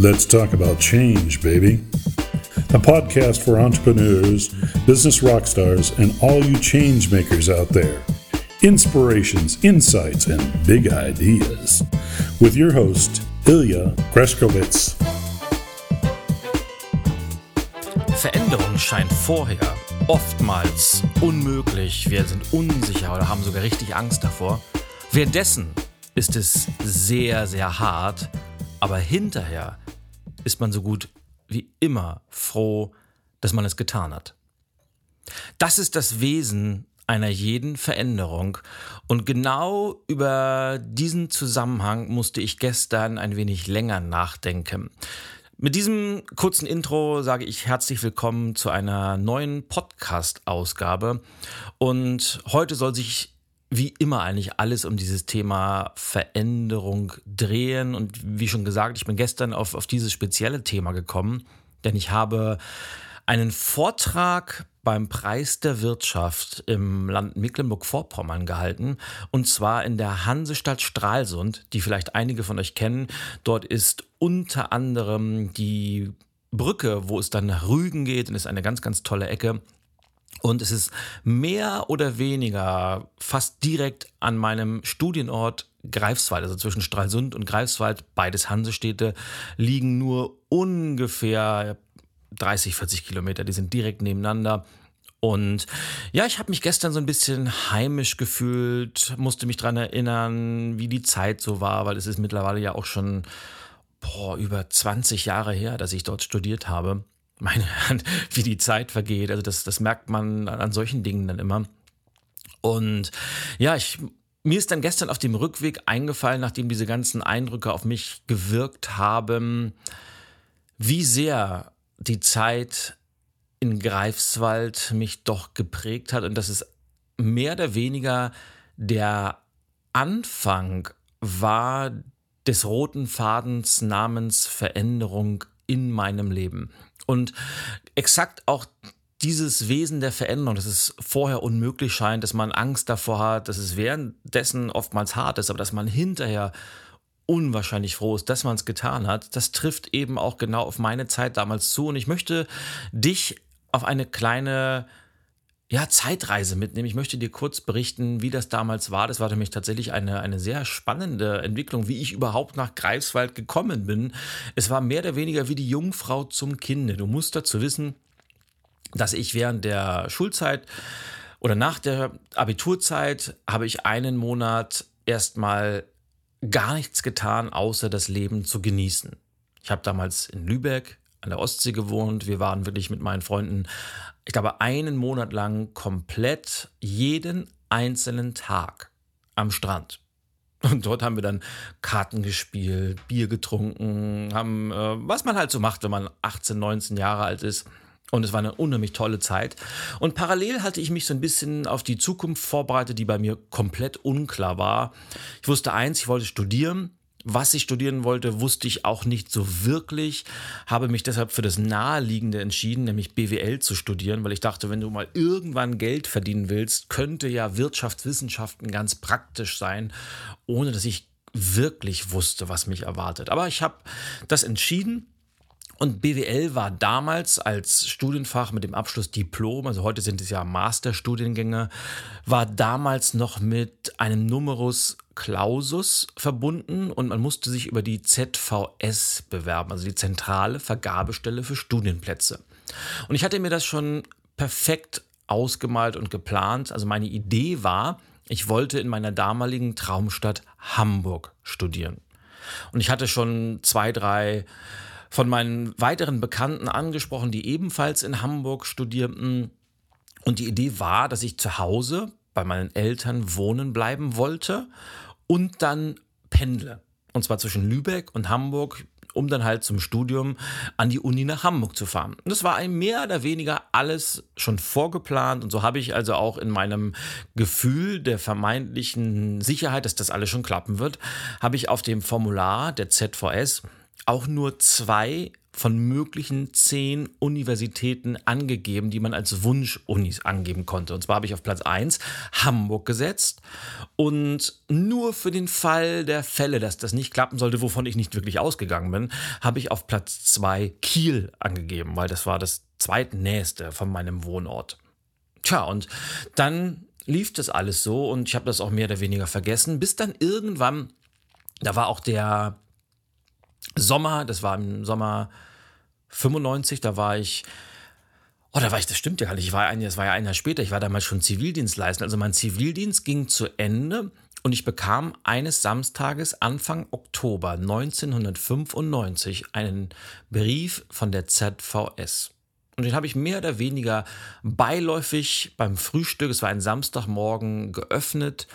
Let's talk about change, baby. A podcast for entrepreneurs, business rock stars, and all you change makers out there. Inspirations, insights, and big ideas. With your host, Ilya Greskowitz. Veränderung scheint vorher oftmals unmöglich. Wir sind unsicher oder haben sogar richtig Angst davor. Währenddessen ist es sehr, sehr hart, aber hinterher ist man so gut wie immer froh, dass man es getan hat. Das ist das Wesen einer jeden Veränderung. Und genau über diesen Zusammenhang musste ich gestern ein wenig länger nachdenken. Mit diesem kurzen Intro sage ich herzlich willkommen zu einer neuen Podcast-Ausgabe. Und heute soll sich wie immer eigentlich alles um dieses Thema Veränderung drehen. Und wie schon gesagt, ich bin gestern auf, auf dieses spezielle Thema gekommen, denn ich habe einen Vortrag beim Preis der Wirtschaft im Land Mecklenburg-Vorpommern gehalten. Und zwar in der Hansestadt Stralsund, die vielleicht einige von euch kennen. Dort ist unter anderem die Brücke, wo es dann nach Rügen geht, und ist eine ganz, ganz tolle Ecke. Und es ist mehr oder weniger fast direkt an meinem Studienort Greifswald, also zwischen Stralsund und Greifswald, beides Hansestädte, liegen nur ungefähr 30, 40 Kilometer. Die sind direkt nebeneinander. Und ja, ich habe mich gestern so ein bisschen heimisch gefühlt, musste mich daran erinnern, wie die Zeit so war, weil es ist mittlerweile ja auch schon boah, über 20 Jahre her, dass ich dort studiert habe meine Herren, wie die Zeit vergeht. Also das, das merkt man an solchen Dingen dann immer. Und ja, ich, mir ist dann gestern auf dem Rückweg eingefallen, nachdem diese ganzen Eindrücke auf mich gewirkt haben, wie sehr die Zeit in Greifswald mich doch geprägt hat und dass es mehr oder weniger der Anfang war des roten Fadens namens Veränderung in meinem Leben. Und exakt auch dieses Wesen der Veränderung, dass es vorher unmöglich scheint, dass man Angst davor hat, dass es währenddessen oftmals hart ist, aber dass man hinterher unwahrscheinlich froh ist, dass man es getan hat, das trifft eben auch genau auf meine Zeit damals zu. Und ich möchte dich auf eine kleine ja, Zeitreise mitnehmen. Ich möchte dir kurz berichten, wie das damals war. Das war nämlich tatsächlich eine, eine sehr spannende Entwicklung, wie ich überhaupt nach Greifswald gekommen bin. Es war mehr oder weniger wie die Jungfrau zum Kinde. Du musst dazu wissen, dass ich während der Schulzeit oder nach der Abiturzeit habe ich einen Monat erstmal gar nichts getan, außer das Leben zu genießen. Ich habe damals in Lübeck an der Ostsee gewohnt. Wir waren wirklich mit meinen Freunden, ich glaube, einen Monat lang komplett jeden einzelnen Tag am Strand. Und dort haben wir dann Karten gespielt, Bier getrunken, haben, äh, was man halt so macht, wenn man 18, 19 Jahre alt ist. Und es war eine unheimlich tolle Zeit. Und parallel hatte ich mich so ein bisschen auf die Zukunft vorbereitet, die bei mir komplett unklar war. Ich wusste eins, ich wollte studieren. Was ich studieren wollte, wusste ich auch nicht so wirklich, habe mich deshalb für das Naheliegende entschieden, nämlich BWL zu studieren, weil ich dachte, wenn du mal irgendwann Geld verdienen willst, könnte ja Wirtschaftswissenschaften ganz praktisch sein, ohne dass ich wirklich wusste, was mich erwartet. Aber ich habe das entschieden und BWL war damals als Studienfach mit dem Abschluss Diplom, also heute sind es ja Masterstudiengänge, war damals noch mit einem Numerus Clausus verbunden und man musste sich über die ZVS bewerben, also die zentrale Vergabestelle für Studienplätze. Und ich hatte mir das schon perfekt ausgemalt und geplant. Also meine Idee war, ich wollte in meiner damaligen Traumstadt Hamburg studieren. Und ich hatte schon zwei, drei von meinen weiteren Bekannten angesprochen, die ebenfalls in Hamburg studierten. Und die Idee war, dass ich zu Hause bei meinen Eltern wohnen bleiben wollte und dann pendle. Und zwar zwischen Lübeck und Hamburg, um dann halt zum Studium an die Uni nach Hamburg zu fahren. Und das war ein mehr oder weniger alles schon vorgeplant. Und so habe ich also auch in meinem Gefühl der vermeintlichen Sicherheit, dass das alles schon klappen wird, habe ich auf dem Formular der ZVS auch nur zwei von möglichen zehn Universitäten angegeben, die man als Wunschunis angeben konnte. Und zwar habe ich auf Platz 1 Hamburg gesetzt. Und nur für den Fall der Fälle, dass das nicht klappen sollte, wovon ich nicht wirklich ausgegangen bin, habe ich auf Platz 2 Kiel angegeben, weil das war das zweitnächste von meinem Wohnort. Tja, und dann lief das alles so und ich habe das auch mehr oder weniger vergessen, bis dann irgendwann, da war auch der Sommer, das war im Sommer 95, da war ich, oh, da war ich, das stimmt ja gar nicht, ich war ein, das war ja ein Jahr später, ich war damals schon Zivildienstleister. Also mein Zivildienst ging zu Ende und ich bekam eines Samstages Anfang Oktober 1995 einen Brief von der ZVS. Und den habe ich mehr oder weniger beiläufig beim Frühstück, es war ein Samstagmorgen, geöffnet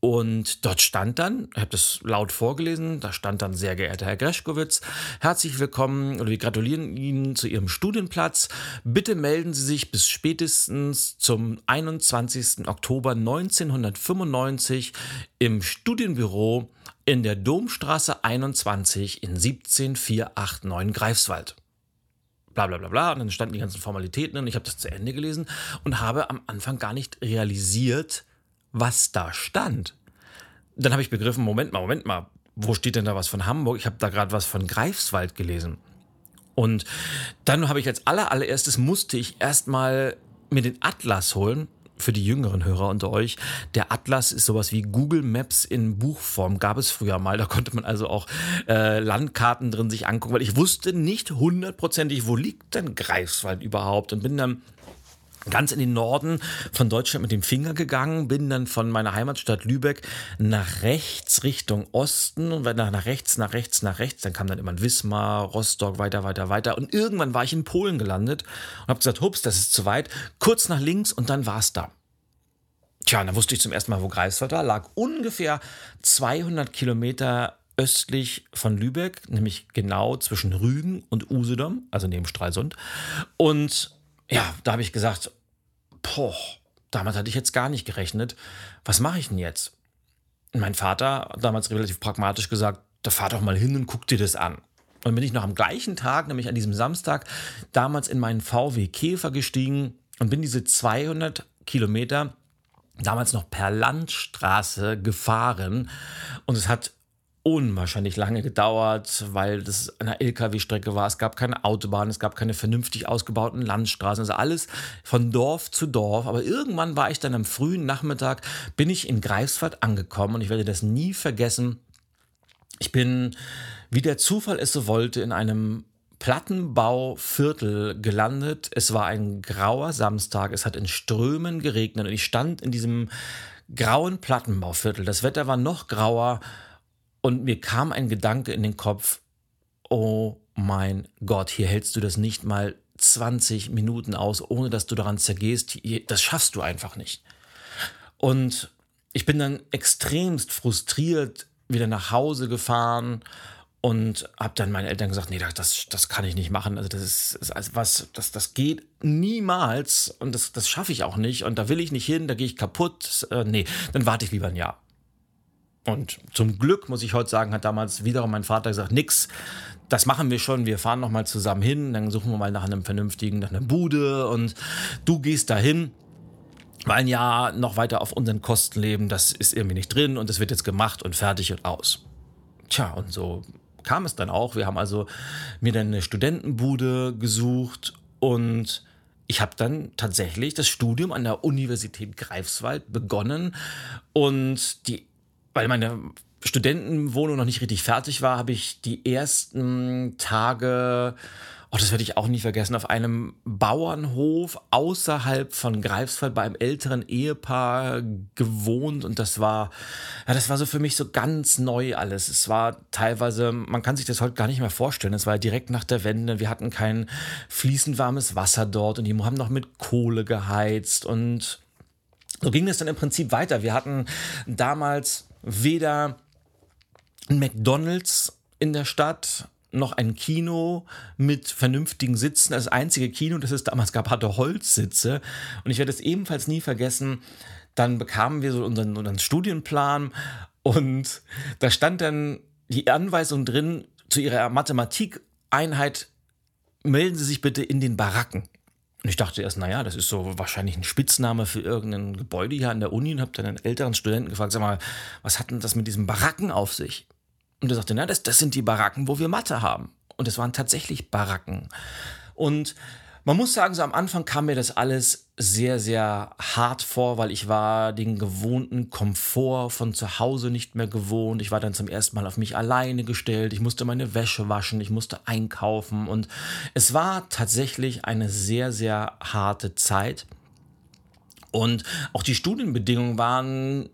und dort stand dann, ich habe das laut vorgelesen, da stand dann, sehr geehrter Herr Greschkowitz, herzlich willkommen oder wir gratulieren Ihnen zu Ihrem Studienplatz. Bitte melden Sie sich bis spätestens zum 21. Oktober 1995 im Studienbüro in der Domstraße 21 in 17489 Greifswald. Bla bla bla bla. Und dann standen die ganzen Formalitäten und ich habe das zu Ende gelesen und habe am Anfang gar nicht realisiert, was da stand. Dann habe ich begriffen, Moment mal, Moment mal, wo steht denn da was von Hamburg? Ich habe da gerade was von Greifswald gelesen. Und dann habe ich als aller, allererstes musste ich erstmal mir den Atlas holen. Für die jüngeren Hörer unter euch. Der Atlas ist sowas wie Google Maps in Buchform. Gab es früher mal. Da konnte man also auch äh, Landkarten drin sich angucken, weil ich wusste nicht hundertprozentig, wo liegt denn Greifswald überhaupt und bin dann ganz in den Norden von Deutschland mit dem Finger gegangen, bin dann von meiner Heimatstadt Lübeck nach rechts Richtung Osten und nach, nach rechts, nach rechts, nach rechts. Dann kam dann immer ein Wismar, Rostock, weiter, weiter, weiter. Und irgendwann war ich in Polen gelandet und habe gesagt, hups, das ist zu weit. Kurz nach links und dann war es da. Tja, dann wusste ich zum ersten Mal, wo Greifswald war. Lag ungefähr 200 Kilometer östlich von Lübeck, nämlich genau zwischen Rügen und Usedom, also neben Stralsund. Und ja, da habe ich gesagt, boah, damals hatte ich jetzt gar nicht gerechnet. Was mache ich denn jetzt? Und mein Vater hat damals relativ pragmatisch gesagt, da fahr doch mal hin und guck dir das an. Und bin ich noch am gleichen Tag, nämlich an diesem Samstag, damals in meinen VW Käfer gestiegen und bin diese 200 Kilometer damals noch per Landstraße gefahren. Und es hat unwahrscheinlich lange gedauert, weil das eine LKW-Strecke war. Es gab keine Autobahn, es gab keine vernünftig ausgebauten Landstraßen, also alles von Dorf zu Dorf. Aber irgendwann war ich dann am frühen Nachmittag, bin ich in Greifswald angekommen und ich werde das nie vergessen. Ich bin, wie der Zufall es so wollte, in einem Plattenbauviertel gelandet. Es war ein grauer Samstag, es hat in Strömen geregnet und ich stand in diesem grauen Plattenbauviertel. Das Wetter war noch grauer und mir kam ein Gedanke in den Kopf, oh mein Gott, hier hältst du das nicht mal 20 Minuten aus, ohne dass du daran zergehst. Das schaffst du einfach nicht. Und ich bin dann extremst frustriert wieder nach Hause gefahren und habe dann meinen Eltern gesagt, nee, das, das kann ich nicht machen. Also das ist, ist was, das, das geht niemals und das, das schaffe ich auch nicht und da will ich nicht hin, da gehe ich kaputt. Äh, nee, dann warte ich lieber ein Jahr. Und zum Glück, muss ich heute sagen, hat damals wiederum mein Vater gesagt, nix, das machen wir schon, wir fahren nochmal zusammen hin, dann suchen wir mal nach einem vernünftigen, nach einer Bude und du gehst dahin. Weil Jahr noch weiter auf unseren Kosten leben, das ist irgendwie nicht drin und es wird jetzt gemacht und fertig und aus. Tja, und so kam es dann auch. Wir haben also mir dann eine Studentenbude gesucht und ich habe dann tatsächlich das Studium an der Universität Greifswald begonnen und die weil meine Studentenwohnung noch nicht richtig fertig war, habe ich die ersten Tage, oh, das werde ich auch nie vergessen, auf einem Bauernhof außerhalb von Greifswald bei einem älteren Ehepaar gewohnt und das war, ja, das war so für mich so ganz neu alles. Es war teilweise, man kann sich das heute gar nicht mehr vorstellen. Es war direkt nach der Wende. Wir hatten kein fließend warmes Wasser dort und die haben noch mit Kohle geheizt und so ging es dann im Prinzip weiter. Wir hatten damals weder ein McDonald's in der Stadt noch ein Kino mit vernünftigen Sitzen. Das einzige Kino, das es damals gab, hatte Holzsitze. Und ich werde es ebenfalls nie vergessen. Dann bekamen wir so unseren, unseren Studienplan und da stand dann die Anweisung drin, zu ihrer Mathematikeinheit melden Sie sich bitte in den Baracken. Und ich dachte erst, naja, das ist so wahrscheinlich ein Spitzname für irgendein Gebäude hier an der Uni und habe dann einen älteren Studenten gefragt, sag mal, was hat denn das mit diesen Baracken auf sich? Und er sagte, na, das, das sind die Baracken, wo wir Mathe haben. Und es waren tatsächlich Baracken. Und man muss sagen, so am Anfang kam mir das alles sehr, sehr hart vor, weil ich war den gewohnten Komfort von zu Hause nicht mehr gewohnt. Ich war dann zum ersten Mal auf mich alleine gestellt. Ich musste meine Wäsche waschen, ich musste einkaufen und es war tatsächlich eine sehr, sehr harte Zeit. Und auch die Studienbedingungen waren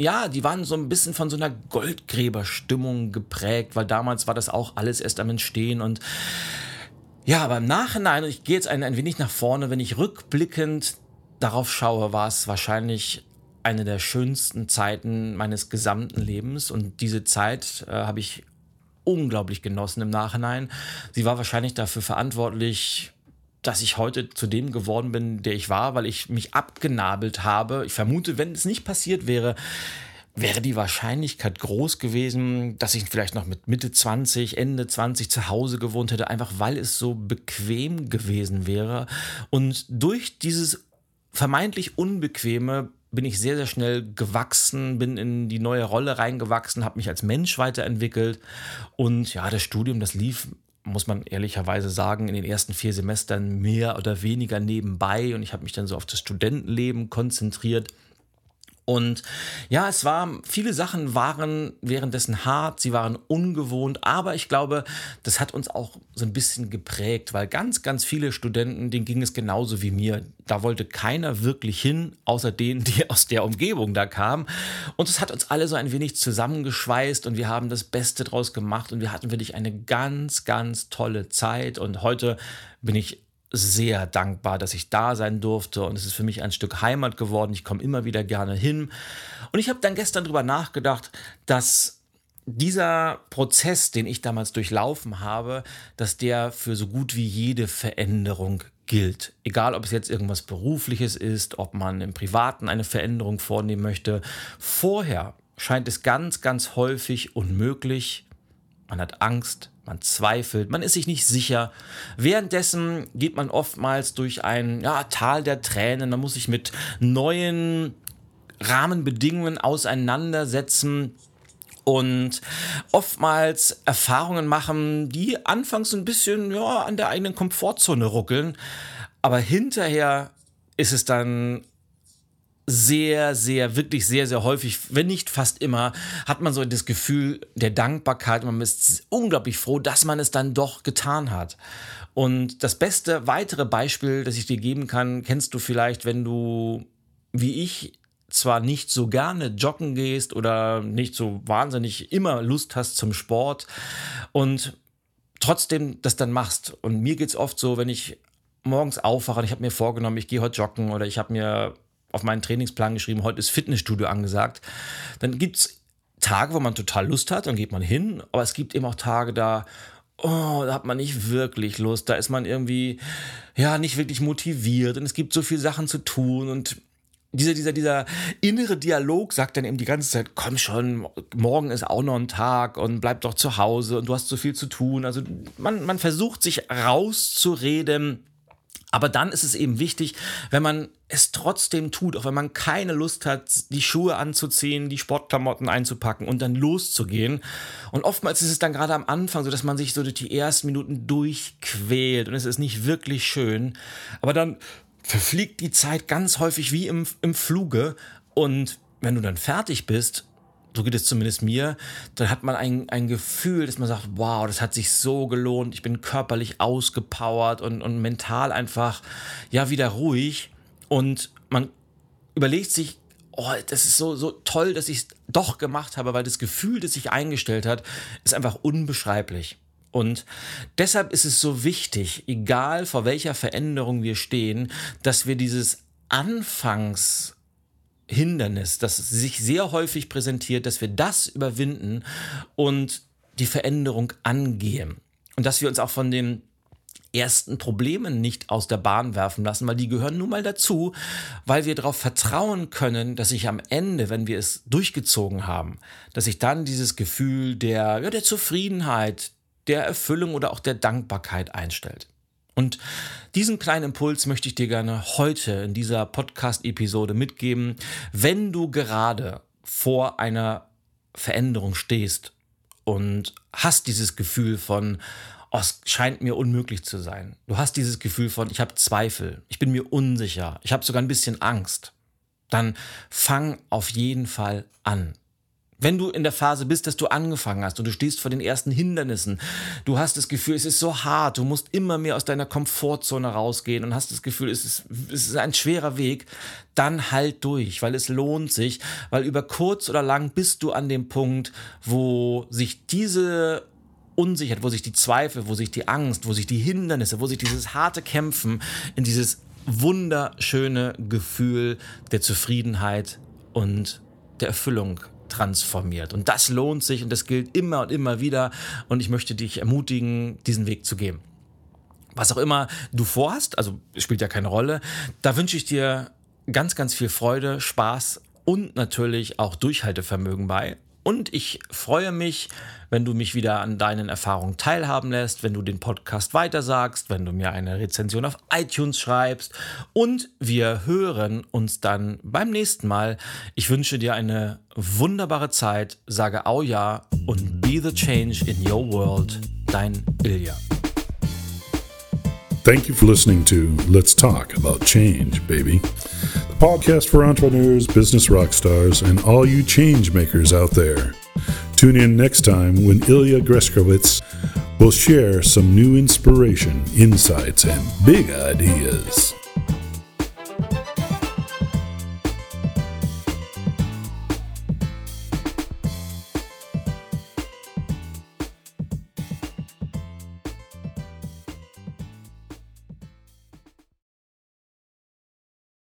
ja, die waren so ein bisschen von so einer Goldgräberstimmung geprägt, weil damals war das auch alles erst am Entstehen und ja, aber im Nachhinein, ich gehe jetzt ein, ein wenig nach vorne, wenn ich rückblickend darauf schaue, war es wahrscheinlich eine der schönsten Zeiten meines gesamten Lebens und diese Zeit äh, habe ich unglaublich genossen im Nachhinein. Sie war wahrscheinlich dafür verantwortlich, dass ich heute zu dem geworden bin, der ich war, weil ich mich abgenabelt habe. Ich vermute, wenn es nicht passiert wäre, wäre die Wahrscheinlichkeit groß gewesen, dass ich vielleicht noch mit Mitte 20, Ende 20 zu Hause gewohnt hätte, einfach weil es so bequem gewesen wäre. Und durch dieses vermeintlich Unbequeme bin ich sehr, sehr schnell gewachsen, bin in die neue Rolle reingewachsen, habe mich als Mensch weiterentwickelt. Und ja, das Studium, das lief muss man ehrlicherweise sagen, in den ersten vier Semestern mehr oder weniger nebenbei und ich habe mich dann so auf das Studentenleben konzentriert. Und ja, es war, viele Sachen waren währenddessen hart, sie waren ungewohnt, aber ich glaube, das hat uns auch so ein bisschen geprägt, weil ganz, ganz viele Studenten, denen ging es genauso wie mir. Da wollte keiner wirklich hin, außer denen, die aus der Umgebung da kamen. Und es hat uns alle so ein wenig zusammengeschweißt und wir haben das Beste draus gemacht und wir hatten wirklich eine ganz, ganz tolle Zeit. Und heute bin ich sehr dankbar, dass ich da sein durfte und es ist für mich ein Stück Heimat geworden. Ich komme immer wieder gerne hin. Und ich habe dann gestern darüber nachgedacht, dass dieser Prozess, den ich damals durchlaufen habe, dass der für so gut wie jede Veränderung gilt. Egal, ob es jetzt irgendwas Berufliches ist, ob man im Privaten eine Veränderung vornehmen möchte. Vorher scheint es ganz, ganz häufig unmöglich. Man hat Angst, man zweifelt, man ist sich nicht sicher. Währenddessen geht man oftmals durch ein ja, Tal der Tränen, man muss sich mit neuen Rahmenbedingungen auseinandersetzen und oftmals Erfahrungen machen, die anfangs ein bisschen ja, an der eigenen Komfortzone ruckeln, aber hinterher ist es dann sehr, sehr, wirklich sehr, sehr häufig, wenn nicht fast immer, hat man so das Gefühl der Dankbarkeit. Man ist unglaublich froh, dass man es dann doch getan hat. Und das beste weitere Beispiel, das ich dir geben kann, kennst du vielleicht, wenn du, wie ich, zwar nicht so gerne joggen gehst oder nicht so wahnsinnig immer Lust hast zum Sport und trotzdem das dann machst. Und mir geht es oft so, wenn ich morgens aufwache und ich habe mir vorgenommen, ich gehe heute joggen oder ich habe mir auf meinen Trainingsplan geschrieben, heute ist Fitnessstudio angesagt. Dann gibt es Tage, wo man total Lust hat, dann geht man hin, aber es gibt eben auch Tage, da, oh, da hat man nicht wirklich Lust, da ist man irgendwie, ja, nicht wirklich motiviert und es gibt so viele Sachen zu tun und dieser, dieser, dieser innere Dialog sagt dann eben die ganze Zeit, komm schon, morgen ist auch noch ein Tag und bleib doch zu Hause und du hast so viel zu tun. Also man, man versucht sich rauszureden, aber dann ist es eben wichtig, wenn man es trotzdem tut, auch wenn man keine Lust hat, die Schuhe anzuziehen, die Sportklamotten einzupacken und dann loszugehen. Und oftmals ist es dann gerade am Anfang so, dass man sich so durch die ersten Minuten durchquält und es ist nicht wirklich schön. Aber dann verfliegt die Zeit ganz häufig wie im, im Fluge und wenn du dann fertig bist, so geht es zumindest mir, dann hat man ein, ein Gefühl, dass man sagt, wow, das hat sich so gelohnt, ich bin körperlich ausgepowert und, und mental einfach, ja, wieder ruhig und man überlegt sich, oh, das ist so, so toll, dass ich es doch gemacht habe, weil das Gefühl, das sich eingestellt hat, ist einfach unbeschreiblich. Und deshalb ist es so wichtig, egal vor welcher Veränderung wir stehen, dass wir dieses Anfangs Hindernis, das sich sehr häufig präsentiert, dass wir das überwinden und die Veränderung angehen. Und dass wir uns auch von den ersten Problemen nicht aus der Bahn werfen lassen, weil die gehören nun mal dazu, weil wir darauf vertrauen können, dass sich am Ende, wenn wir es durchgezogen haben, dass sich dann dieses Gefühl der, ja, der Zufriedenheit, der Erfüllung oder auch der Dankbarkeit einstellt. Und diesen kleinen Impuls möchte ich dir gerne heute in dieser Podcast-Episode mitgeben. Wenn du gerade vor einer Veränderung stehst und hast dieses Gefühl von, oh, es scheint mir unmöglich zu sein. Du hast dieses Gefühl von, ich habe Zweifel, ich bin mir unsicher, ich habe sogar ein bisschen Angst. Dann fang auf jeden Fall an. Wenn du in der Phase bist, dass du angefangen hast und du stehst vor den ersten Hindernissen, du hast das Gefühl, es ist so hart, du musst immer mehr aus deiner Komfortzone rausgehen und hast das Gefühl, es ist, es ist ein schwerer Weg, dann halt durch, weil es lohnt sich, weil über kurz oder lang bist du an dem Punkt, wo sich diese Unsicherheit, wo sich die Zweifel, wo sich die Angst, wo sich die Hindernisse, wo sich dieses harte Kämpfen in dieses wunderschöne Gefühl der Zufriedenheit und der Erfüllung transformiert. Und das lohnt sich und das gilt immer und immer wieder. Und ich möchte dich ermutigen, diesen Weg zu gehen. Was auch immer du vorhast, also spielt ja keine Rolle, da wünsche ich dir ganz, ganz viel Freude, Spaß und natürlich auch Durchhaltevermögen bei. Und ich freue mich, wenn du mich wieder an deinen Erfahrungen teilhaben lässt, wenn du den Podcast weitersagst, wenn du mir eine Rezension auf iTunes schreibst. Und wir hören uns dann beim nächsten Mal. Ich wünsche dir eine wunderbare Zeit, sage Au ja und be the change in your world. Dein Ilja. Thank you for listening to Let's Talk About Change, baby. Podcast for entrepreneurs, business rock stars, and all you change makers out there. Tune in next time when Ilya Greskowitz will share some new inspiration, insights, and big ideas.